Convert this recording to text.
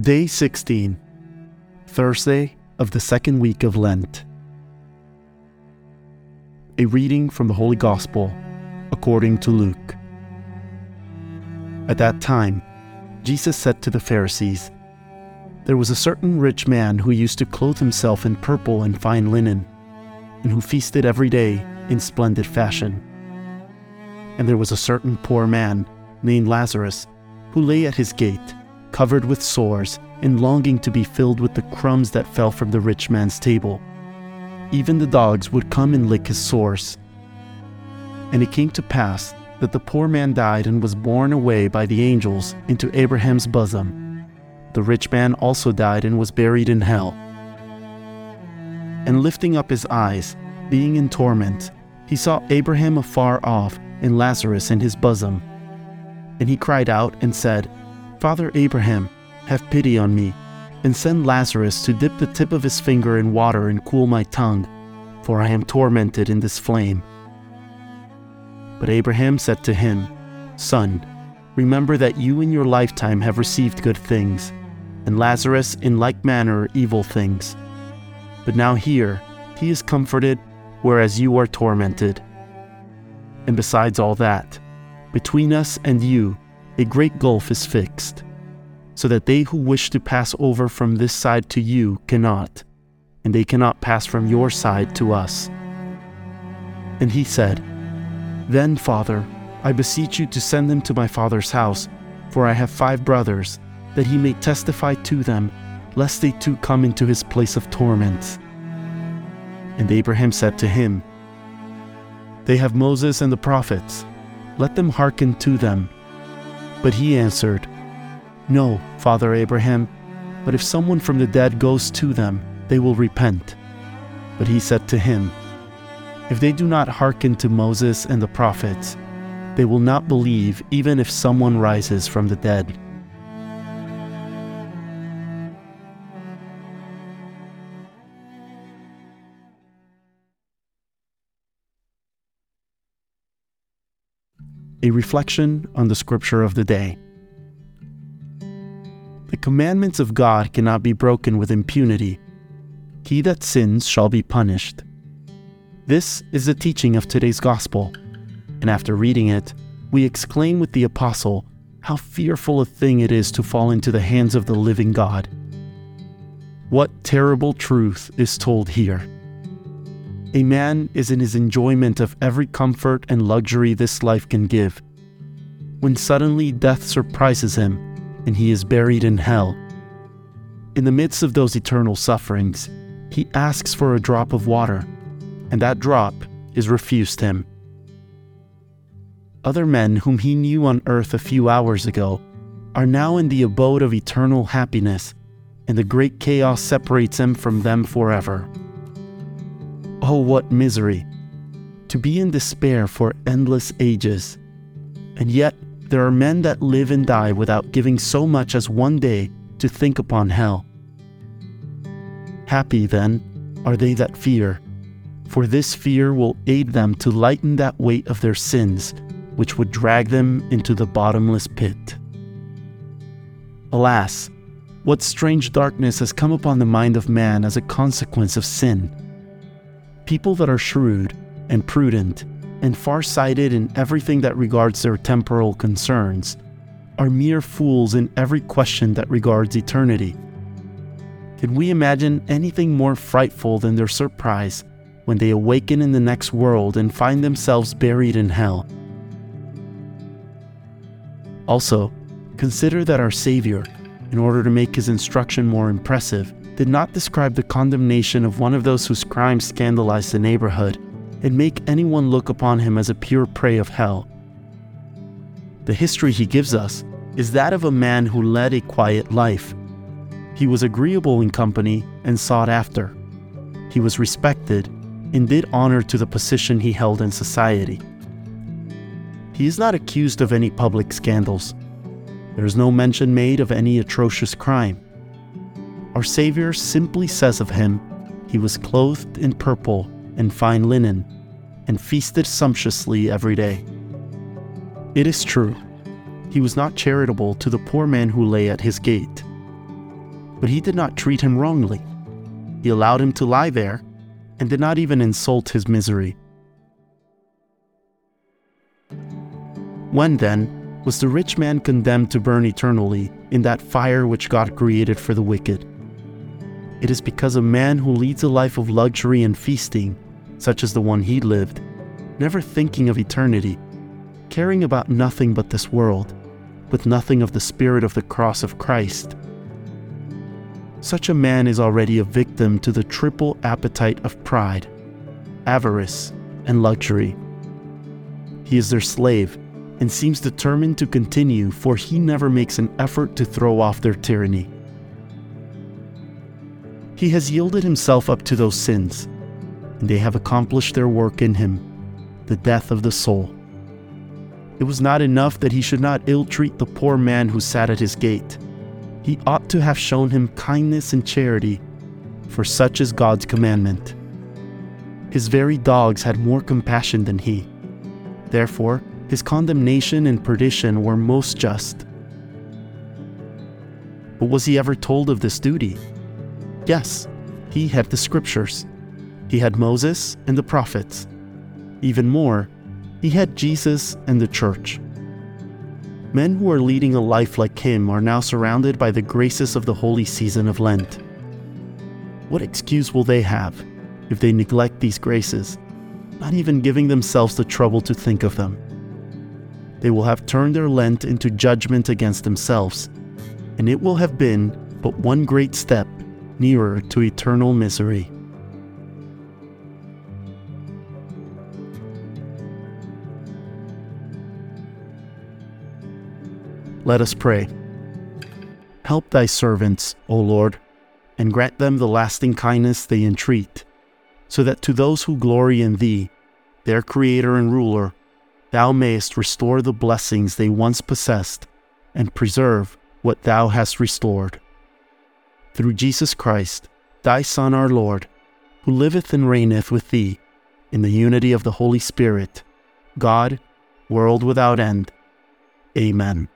Day 16, Thursday of the second week of Lent. A reading from the Holy Gospel according to Luke. At that time, Jesus said to the Pharisees, There was a certain rich man who used to clothe himself in purple and fine linen, and who feasted every day in splendid fashion. And there was a certain poor man named Lazarus who lay at his gate covered with sores and longing to be filled with the crumbs that fell from the rich man's table. Even the dogs would come and lick his sores. And it came to pass that the poor man died and was borne away by the angels into Abraham's bosom. The rich man also died and was buried in hell. And lifting up his eyes, being in torment, he saw Abraham afar off and Lazarus in his bosom. And he cried out and said, Father Abraham, have pity on me, and send Lazarus to dip the tip of his finger in water and cool my tongue, for I am tormented in this flame. But Abraham said to him, Son, remember that you in your lifetime have received good things, and Lazarus in like manner evil things. But now here he is comforted, whereas you are tormented. And besides all that, between us and you, a great gulf is fixed, so that they who wish to pass over from this side to you cannot, and they cannot pass from your side to us. And he said, Then, Father, I beseech you to send them to my father's house, for I have five brothers, that he may testify to them, lest they too come into his place of torment. And Abraham said to him, They have Moses and the prophets, let them hearken to them. But he answered, No, Father Abraham, but if someone from the dead goes to them, they will repent. But he said to him, If they do not hearken to Moses and the prophets, they will not believe even if someone rises from the dead. A reflection on the scripture of the day. The commandments of God cannot be broken with impunity. He that sins shall be punished. This is the teaching of today's gospel, and after reading it, we exclaim with the apostle how fearful a thing it is to fall into the hands of the living God. What terrible truth is told here? A man is in his enjoyment of every comfort and luxury this life can give, when suddenly death surprises him and he is buried in hell. In the midst of those eternal sufferings, he asks for a drop of water, and that drop is refused him. Other men whom he knew on earth a few hours ago are now in the abode of eternal happiness, and the great chaos separates him from them forever. Oh, what misery! To be in despair for endless ages. And yet, there are men that live and die without giving so much as one day to think upon hell. Happy, then, are they that fear, for this fear will aid them to lighten that weight of their sins, which would drag them into the bottomless pit. Alas, what strange darkness has come upon the mind of man as a consequence of sin! People that are shrewd and prudent and far sighted in everything that regards their temporal concerns are mere fools in every question that regards eternity. Can we imagine anything more frightful than their surprise when they awaken in the next world and find themselves buried in hell? Also, consider that our Savior, in order to make his instruction more impressive, did not describe the condemnation of one of those whose crimes scandalized the neighborhood and make anyone look upon him as a pure prey of hell. The history he gives us is that of a man who led a quiet life. He was agreeable in company and sought after. He was respected and did honor to the position he held in society. He is not accused of any public scandals. There is no mention made of any atrocious crime. Our Savior simply says of him, He was clothed in purple and fine linen, and feasted sumptuously every day. It is true, he was not charitable to the poor man who lay at his gate. but he did not treat him wrongly. He allowed him to lie there and did not even insult his misery. When then was the rich man condemned to burn eternally in that fire which God created for the wicked? It is because a man who leads a life of luxury and feasting, such as the one he lived, never thinking of eternity, caring about nothing but this world, with nothing of the spirit of the cross of Christ, such a man is already a victim to the triple appetite of pride, avarice, and luxury. He is their slave and seems determined to continue, for he never makes an effort to throw off their tyranny. He has yielded himself up to those sins, and they have accomplished their work in him, the death of the soul. It was not enough that he should not ill treat the poor man who sat at his gate he ought to have shown him kindness and charity, for such is God's commandment. His very dogs had more compassion than he. Therefore, his condemnation and perdition were most just. But was he ever told of this duty? Yes, he had the scriptures. He had Moses and the prophets. Even more, he had Jesus and the church. Men who are leading a life like him are now surrounded by the graces of the holy season of Lent. What excuse will they have if they neglect these graces, not even giving themselves the trouble to think of them? They will have turned their Lent into judgment against themselves, and it will have been but one great step nearer to eternal misery. Let us pray. Help thy servants, O Lord, and grant them the lasting kindness they entreat, so that to those who glory in thee, their Creator and Ruler, thou mayest restore the blessings they once possessed and preserve what thou hast restored. Through Jesus Christ, thy Son, our Lord, who liveth and reigneth with thee in the unity of the Holy Spirit, God, world without end. Amen.